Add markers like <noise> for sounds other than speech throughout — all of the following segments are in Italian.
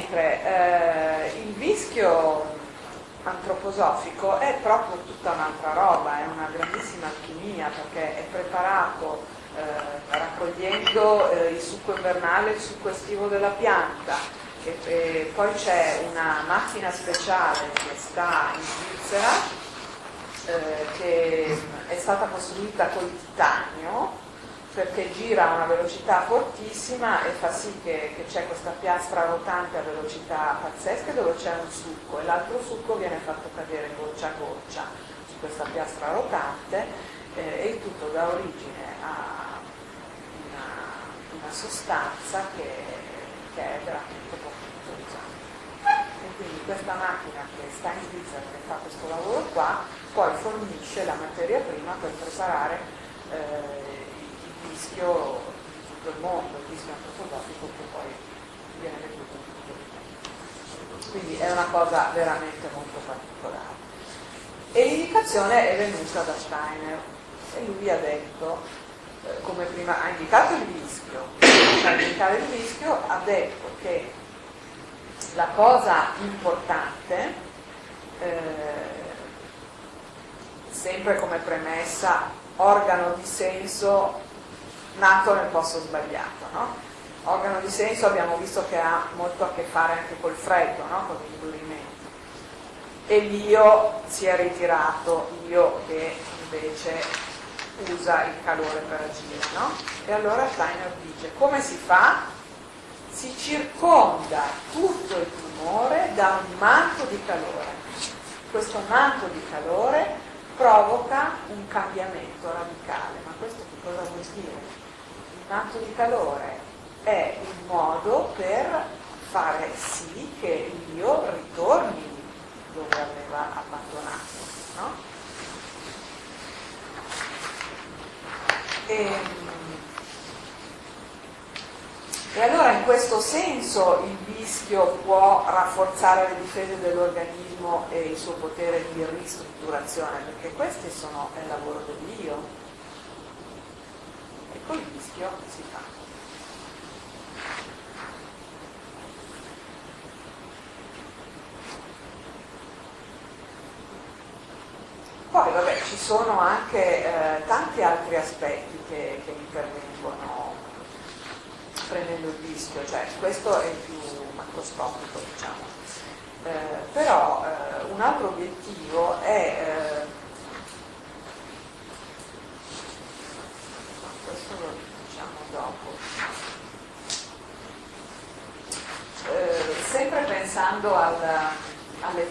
Mentre eh, il vischio antroposofico è proprio tutta un'altra roba, è una grandissima alchimia perché è preparato eh, raccogliendo eh, il succo invernale, il succo estivo della pianta, e, e poi c'è una macchina speciale che sta in Svizzera eh, che è stata costruita col titanio perché gira a una velocità fortissima e fa sì che, che c'è questa piastra rotante a velocità pazzesche dove c'è un succo e l'altro succo viene fatto cadere goccia a goccia su questa piastra rotante eh, e il tutto dà origine a una, una sostanza che, che, è veramente poco usata. E quindi questa macchina che sta in Svizzera che fa questo lavoro qua poi fornisce la materia prima per preparare eh, rischio di tutto il mondo, il rischio antroposofico che poi viene venduto in tutto il mondo. Quindi è una cosa veramente molto particolare. E l'indicazione è venuta da Steiner e lui ha detto, eh, come prima ha indicato il rischio, per indicare il rischio ha detto che la cosa importante, eh, sempre come premessa, organo di senso nato nel posto sbagliato. No? Organo di senso abbiamo visto che ha molto a che fare anche col freddo, no? con l'indurimento. E l'io si è ritirato, io che invece usa il calore per agire. No? E allora Steiner dice come si fa? Si circonda tutto il tumore da un manto di calore. Questo manto di calore provoca un cambiamento radicale. Ma questo che cosa vuol dire? Manto di calore è il modo per fare sì che l'io ritorni dove aveva abbandonato. No? E, ehm, e allora in questo senso il vischio può rafforzare le difese dell'organismo e il suo potere di ristrutturazione, perché questi sono il lavoro dell'io rischio si fa. Poi vabbè, ci sono anche eh, tanti altri aspetti che, che, intervengono prendendo il rischio, cioè questo è il più macroscopico diciamo. Eh, però eh, un altro obiettivo è eh, questo lo diciamo dopo. Eh, sempre pensando alla, alle,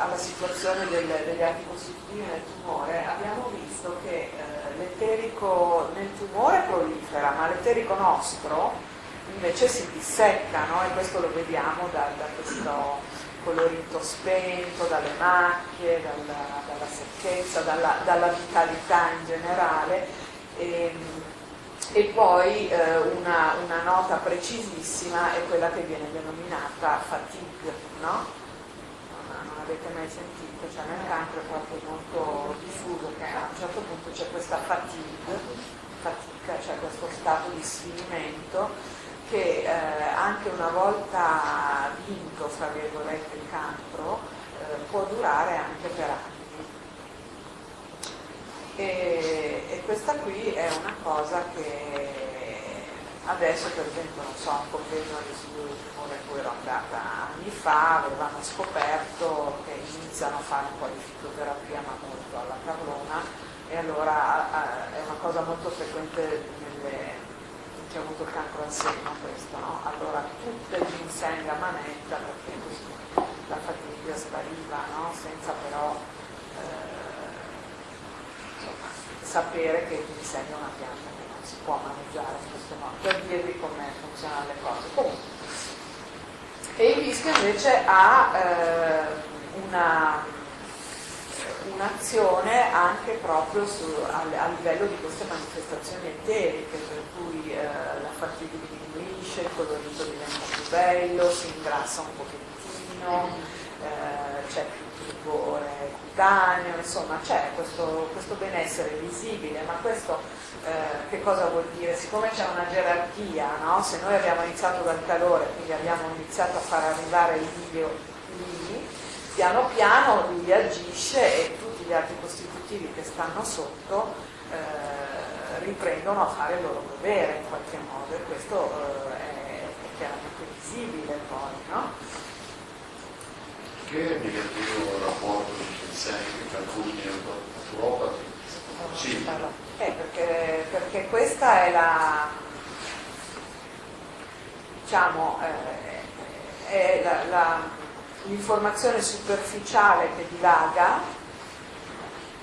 alla situazione del, degli atti costitutivi nel tumore, abbiamo visto che eh, l'eterico nel tumore prolifera, ma l'eterico nostro invece si dissecca, no? e questo lo vediamo da, da questo colorito spento, dalle macchie, dalla, dalla secchezza, dalla, dalla vitalità in generale e, ehm, e poi eh, una, una, nota precisissima è quella che viene denominata fatigue, no? Non, non avete mai sentito, cioè nel cancro è proprio molto diffuso che a un certo punto c'è questa fatigue, fatica, cioè questo stato di sfinimento che eh, anche una volta vinto, fra virgolette, il cancro, eh, può durare anche per anni. E, e, questa qui è una cosa che adesso per esempio non so, un convegno di tumore a cui ero andata anni fa, avevano scoperto che iniziano a fare un po' di fitoterapia ma molto alla carlona e allora è una cosa molto frequente nelle c'è avuto il cancro al seno questo, no? Allora tutto il ginseng a manetta perché così la fatica spariva, no? Senza però sapere che ginseng è una pianta che non si può maneggiare in questo modo, per dirvi come funzionano le cose. Comunque. E il rischio invece ha eh, una, un'azione anche proprio su, a, a, livello di queste manifestazioni eteriche, per cui eh, la fatica diminuisce, il colorito diventa più bello, si ingrassa un pochettino, cutaneo, insomma c'è questo, questo benessere visibile, ma questo eh, che cosa vuol dire? Siccome c'è una gerarchia, no? se noi abbiamo iniziato dal calore, quindi abbiamo iniziato a far arrivare il video lì, piano piano lui agisce e tutti gli altri costitutivi che stanno sotto eh, riprendono a fare il loro dovere in qualche modo e questo eh, è, è, chiaramente visibile poi. No? Che è negativo il rapporto di Ginseng, Calcuni e Naturopati? Sì. Eh, perché, perché, questa è la diciamo eh, è la, la, l'informazione superficiale che dilaga.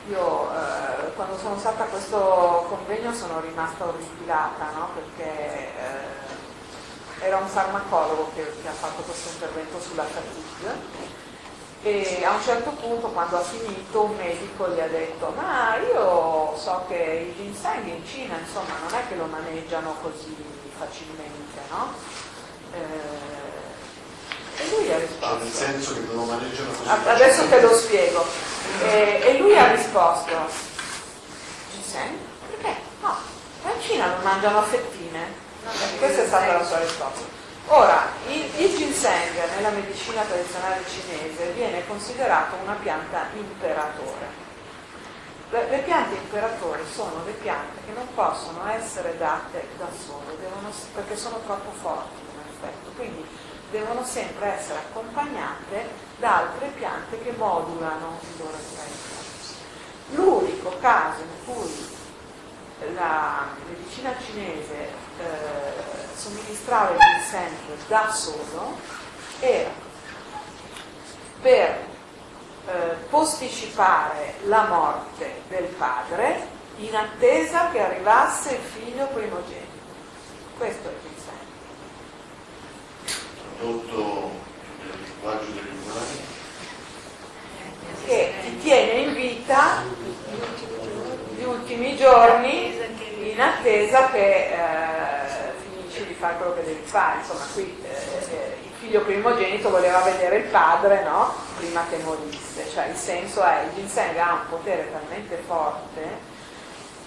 Io eh, quando sono stata a questo convegno sono rimasta orripilata, no? perché eh, era un farmacologo che, che ha fatto questo intervento sulla fatigue e a un certo punto quando ha finito un medico gli ha detto ma io so che il ginseng in Cina insomma non è che lo maneggiano così facilmente no? Eh, e lui ha risposto cioè nel senso che non lo maneggiano così adesso te lo spiego e, e lui ha risposto ginseng? perché? no, in Cina non mangiano fettine questa è stata la sua risposta Ora, il, il, ginseng nella medicina tradizionale cinese viene considerato una pianta imperatore. Le, le piante imperatori sono le piante che non possono essere date da sole, devono, perché sono troppo forti in effetto, quindi devono sempre essere accompagnate da altre piante che modulano il loro effetto. L'unico caso in cui la medicina cinese eh, somministrare il ginseng da solo era per eh, posticipare la morte del padre in attesa che arrivasse il figlio primogenito. Questo è il ginseng. Tradotto nel linguaggio degli umani. Che ti tiene in vita gli ultimi giorni in attesa che eh, fare quello che devi fare. Insomma, qui eh, eh, il figlio primogenito voleva vedere il padre no? prima che morisse. Cioè il senso è il ginseng ha un potere talmente forte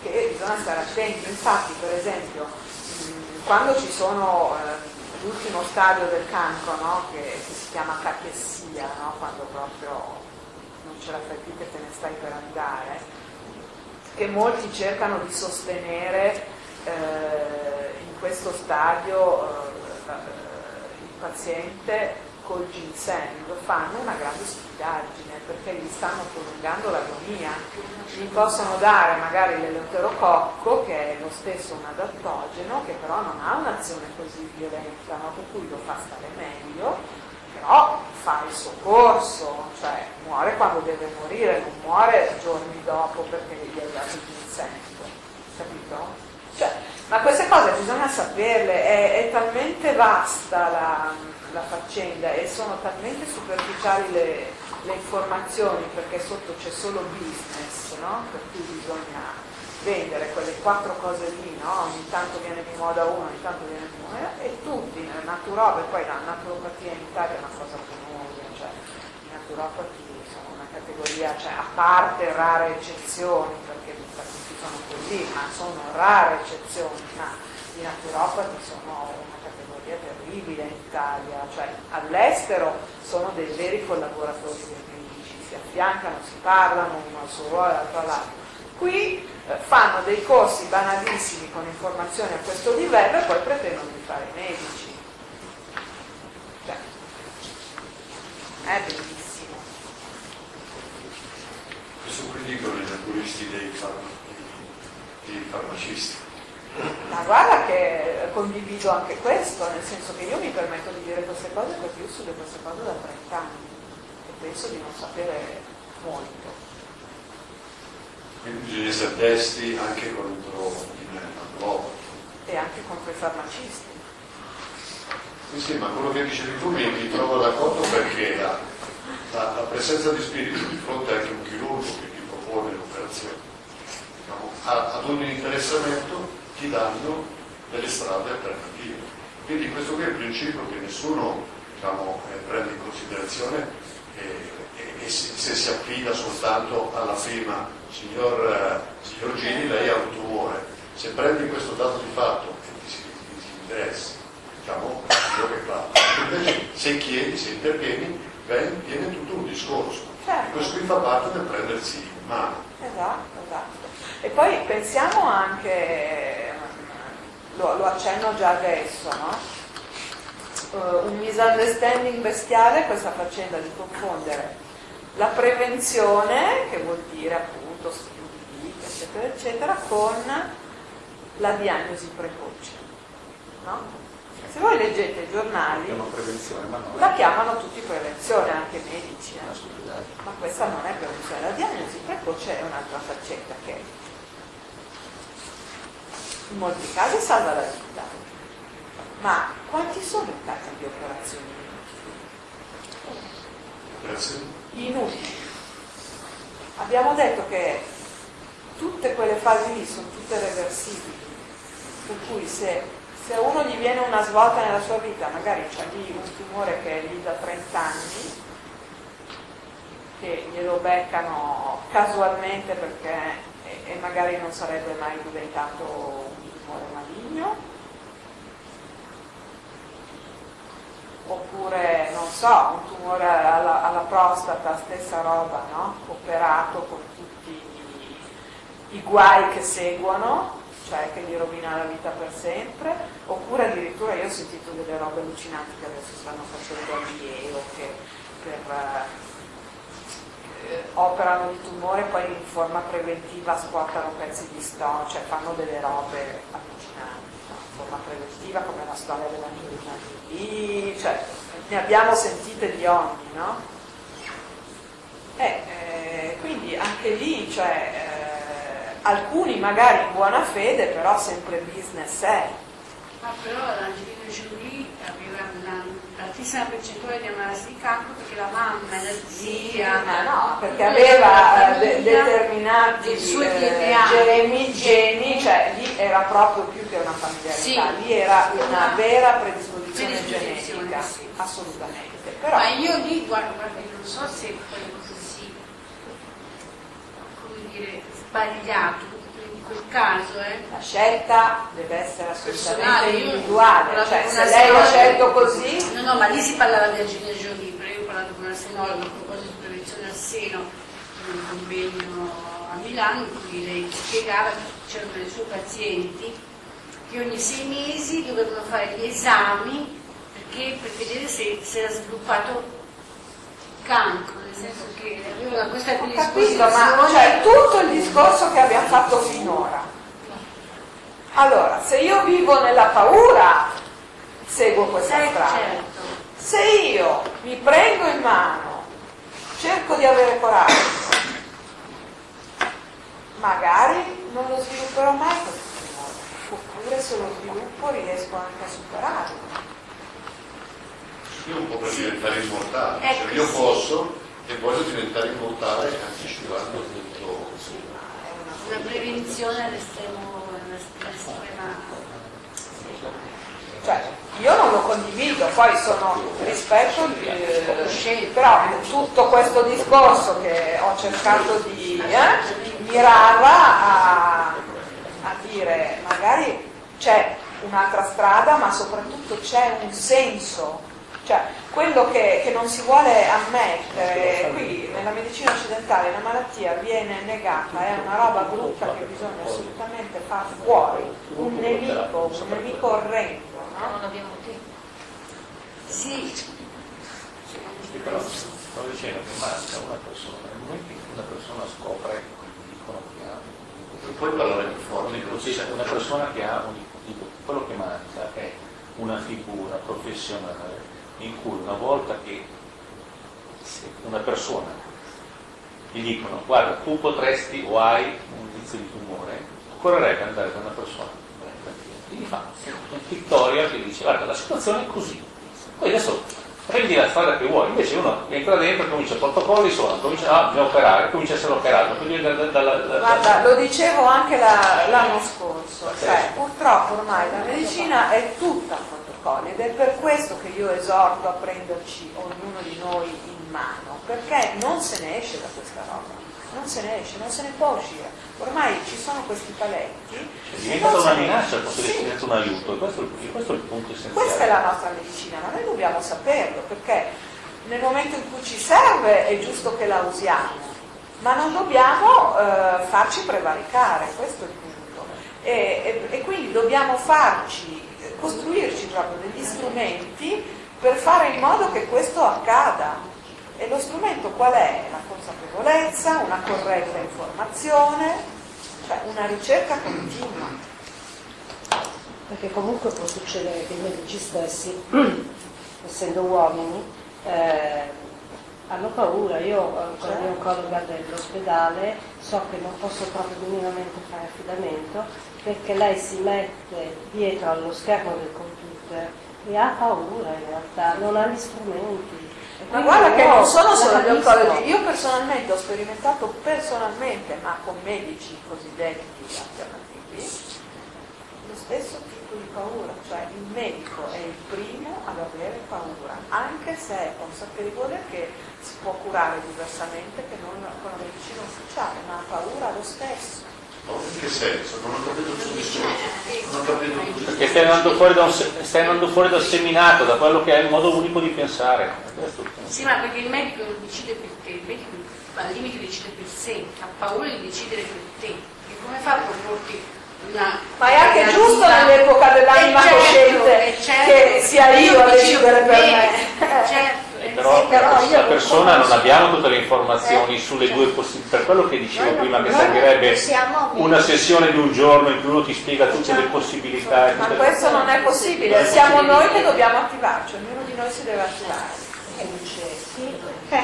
che bisogna stare attenti. Infatti, per esempio, quando ci sono eh, l'ultimo stadio del cancro, no? che, che, si chiama cachessia, no? quando proprio non ce la fai più che te ne stai per andare, che molti cercano di sostenere eh, in questo stadio eh, il paziente col ginseng fanno una grande stupidaggine perché gli stanno prolungando l'agonia gli possono dare magari l'eleuterococco che è lo stesso un adattogeno che però non ha un'azione così violenta no? per cui lo fa stare meglio però fa il suo corso cioè muore quando deve morire non muore giorni dopo perché gli hai dato il ginseng capito? Cioè, ma queste cose bisogna saperle, è, è talmente vasta la, la, faccenda e sono talmente superficiali le, le, informazioni perché sotto c'è solo business, no? per cui bisogna vendere quelle quattro cose lì, no? ogni tanto viene di moda uno, ogni tanto viene di moda e tutti nel naturopatia, poi la naturopatia in Italia è una cosa nuova, cioè i naturopati sono una categoria, cioè a parte rare eccezioni, sono così, ma sono rare eccezioni, ma i naturopati sono una categoria terribile in Italia, cioè all'estero sono dei veri collaboratori dei medici, si affiancano, si parlano uno al suo ruolo, l'altro all'altro. Qui eh, fanno dei corsi banalissimi con informazioni a questo livello e poi pretendono di fare i medici. Cioè, è bellissimo. Questo qui dicono i naturisti dei farmaci di farmacisti. Ma guarda che condivido anche questo, nel senso che io mi permetto di dire queste cose perché io studio queste cose da 30 anni e penso di non sapere molto. Quindi bisogna essere testi anche contro il globo. E anche contro i farmacisti. Sì, sì, ma quello che dicevi tu mi, mi trovo d'accordo perché la, la, la presenza di spirito di fronte anche a un chirurgo che ti propone l'operazione diciamo, ad ogni interessamento ti danno delle strade alternative. Quindi questo qui è il principio che nessuno diciamo, eh, prende in considerazione e, e, e se, se, si affida soltanto alla firma signor, eh, signor Gini lei ha un tumore se prendi questo dato di fatto e ti, ti, ti interessa diciamo io che claro invece se chiedi, se intervieni viene tutto un discorso. Certo. e questo qui fa parte del prendersi in mano. Esatto, esatto. E poi pensiamo anche lo, lo accenno già adesso no? uh, un misunderstanding bestiale è questa faccenda di confondere la prevenzione, che vuol dire appunto stili di vita, eccetera, eccetera, con la diagnosi precoce. No? Se voi leggete i giornali, la chiamano tutti prevenzione, anche medici. Eh? Ma questa non è prevenzione, la diagnosi precoce è un'altra faccenda che in molti casi salva la vita, ma quanti sono i casi di operazioni inutili? Inutili. Abbiamo detto che tutte quelle fasi lì sono tutte reversibili, per cui se, se a uno gli viene una svolta nella sua vita, magari c'è lì un tumore che è lì da 30 anni, che glielo beccano casualmente perché e, e magari non sarebbe mai diventato maligno, oppure non so, un tumore alla, alla prostata, stessa roba, no? operato con tutti i, i guai che seguono, cioè che gli rovina la vita per sempre, oppure addirittura io ho sentito delle robe allucinanti che adesso stanno facendo a Lieo, che per, eh, operano di tumore e poi in forma preventiva squattano pezzi di stomaco, cioè fanno delle robe allucinanti forma preventiva come la storia dell'Angelina lì, cioè ne abbiamo sentite di ogni, no? Eh, eh, quindi anche lì, cioè, eh, alcuni magari in buona fede, però sempre business è. Ma però l'Angelina Jolie aveva un'altissima percentuale di ammalarsi di cancro perché la mamma e la zia... Ma no, perché aveva de- determinati eh, geremi, geni, cioè lì era proprio più che una familiarità, sì. lì era una vera predisposizione, predisposizione genetica, sì. assolutamente. Però, Ma io lì, guarda, guarda, non so se è così, come dire, sbagliato, quel caso. Eh. La scelta deve essere assolutamente individuale, cioè se lei l'ha scelto così... No, no, ma lì si parlava di Angelina Jolie, però io ho parlato con una senologa a proposito di prevenzione al seno in un convegno a Milano in cui lei spiegava che c'erano dei suoi pazienti che ogni sei mesi dovevano fare gli esami perché, per vedere se, se era sviluppato cancro, nel senso che aveva questa predisposizione. ma cioè, tutto il discorso che abbiamo fatto finora. Allora, se io vivo nella paura, seguo questa eh, strada. Certo. Se io mi prendo in mano, cerco di avere coraggio, magari non lo svilupperò mai questo oppure se lo sviluppo riesco anche a superarlo io un po' per diventare immortale, cioè ecco, io posso e voglio diventare immortale anticipando tutto. La prevenzione all'estremo. Cioè, io non lo condivido, poi sono rispetto, eh, però tutto questo discorso che ho cercato di eh, mirava a, a dire magari c'è un'altra strada, ma soprattutto c'è un senso cioè, quello che, che, non si vuole ammettere, qui nella medicina occidentale la malattia viene negata, è una roba brutta che bisogna assolutamente far fuori, un nemico, un nemico orrendo. No? Non abbiamo tempo. Sì. sì però stavo dicendo che manca una persona, nel momento in cui una persona scopre, puoi parlare più forte, una persona che ha un quello che manca è una figura professionale in cui una volta che una persona gli dicono guarda tu potresti o hai un indizio di tumore, occorrerebbe andare da una persona gli fa un pictorial che dice guarda la situazione è così, poi adesso prendi la strada che vuoi, invece uno entra dentro, comincia a protocolli, sono, comincia a ah, operare, comincia a essere operato. Da, da, da, Guarda, lo dicevo anche la, l'anno scorso, cioè, purtroppo ormai la medicina è tutta protocolli ed è per questo che io esorto a prenderci ognuno di noi in mano, perché non se ne esce da questa roba, non se ne esce, non se ne può uscire. Ormai ci sono questi paletti. È diventata una minaccia, posso sì. essere un aiuto, questo, questo, è il punto essenziale. Questa è la nostra medicina, ma noi dobbiamo saperlo, perché nel momento in cui ci serve è giusto che la usiamo, ma non dobbiamo eh, farci prevaricare, questo è il punto. E, e, e quindi dobbiamo farci, costruirci proprio degli strumenti per fare in modo che questo accada. E lo strumento qual è? La consapevolezza, una corretta informazione, cioè una ricerca continua. Perché comunque può succedere che i medici stessi, <clears throat> essendo uomini, eh, hanno paura, io eh, con la mia oncologa dell'ospedale so che non posso proprio minimamente fare affidamento perché lei si mette dietro allo schermo del computer e ha paura in realtà, non ha gli strumenti. Ma guarda che non sono solo gli oncologi, io personalmente ho sperimentato personalmente, ma con medici cosiddetti alternativi, lo stesso tipo di paura, cioè il medico è il primo ad avere paura, anche se è consapevole che si può curare diversamente che non con la medicina ufficiale, ma ha paura lo stesso. in che senso? Non ho capito il suo discorso. Non ho capito il Perché stai andando, fuori da un, stai andando fuori dal seminato, da quello che è il modo unico di pensare. Sì, ma perché il medico non decide per te, il medico al limite decide per sé, ha paura di decidere per te. E come fa a proporti una, ma è anche giusto nell'epoca dell'anima certo, cosciente certo, che sia io a decidere per me. Certo però, sì, però questa persona non abbiamo tutte le informazioni eh, sulle due possibilità, per quello che dicevo no, prima che servirebbe una sessione di un giorno in cui uno ti spiega tutte le possibilità. Ma questo non è possibile, siamo noi che dobbiamo attivarci, ognuno di noi si deve attivare. Eh.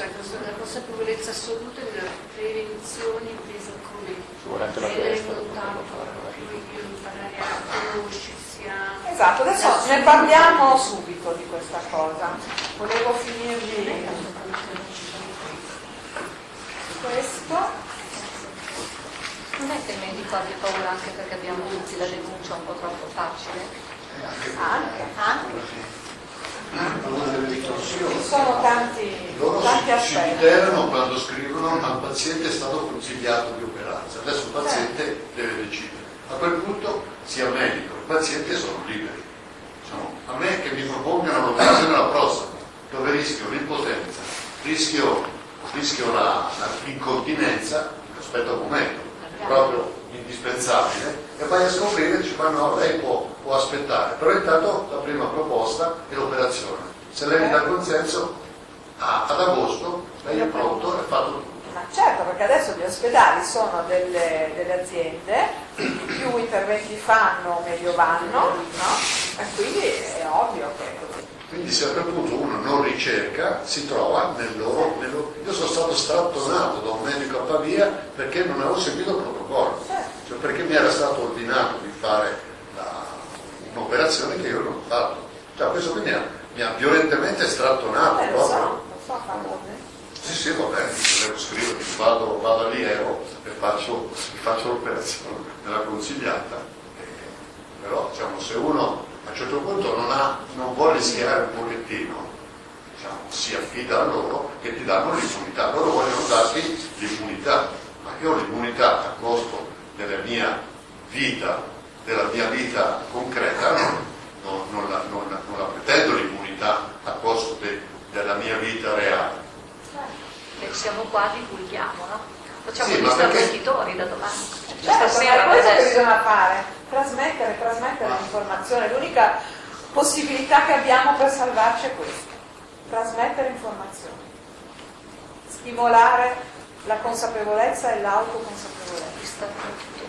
La consapevolezza assoluta della prevenzione intesa come rendere lontano, imparare a conoscersi Esatto, adesso ne parliamo subito di questa cosa. Volevo finirvi questo. Non è che il medico abbia paura anche perché abbiamo tutti la denuncia un po' troppo facile? Anche. Anche. Sono tanti, Loro tanti si, si liberano quando scrivono ma il paziente è stato consigliato di operarsi, adesso il paziente certo. deve decidere. A quel punto sia medico che paziente sono liberi. Diciamo, a me che mi propongano l'operazione alla prostata, dove rischio l'impotenza, rischio, rischio l'incontinenza, aspetta un momento, proprio indispensabile, e vai a scoprire, ci fanno, no, lei può, può aspettare, però intanto la prima proposta è l'operazione. Se lei mi dà consenso, ah, ad agosto lei è pronto, è fatto tutto. Ma certo, perché adesso gli ospedali sono delle, delle aziende, più interventi fanno meglio vanno, no? E quindi è ovvio che è così. Quindi se a quel punto uno non ricerca, si trova nel loro, nel loro... Io sono stato strattonato da un medico a Pavia perché non avevo seguito il protocollo, perché mi era stato ordinato di fare la... un'operazione che io non ho fatto. Cioè, questo quindi mi ha, mi ha violentemente strattonato. Eh, lo so, sì, sì, va bene, devo scrivere, vado, vado all'Iero e faccio, faccio l'operazione della consigliata. E, però diciamo, se uno a un certo punto non, ha, non vuole rischiare un pochettino, diciamo, si affida a loro che ti danno l'immunità. Loro vogliono darti l'immunità, ma io ho l'immunità a costo della mia vita, della mia vita concreta, non, non, la, non, non la, pretendo l'immunità a costo de, della mia vita reale. E siamo qua, divulghiamo, no? Facciamo sì, gli stravolgitori da domani. Certo, Stasera, è questo che bisogna fare, trasmettere, trasmettere l'informazione. L'unica possibilità che abbiamo per salvarci è questa, trasmettere informazioni, stimolare la consapevolezza e l'autoconsapevolezza.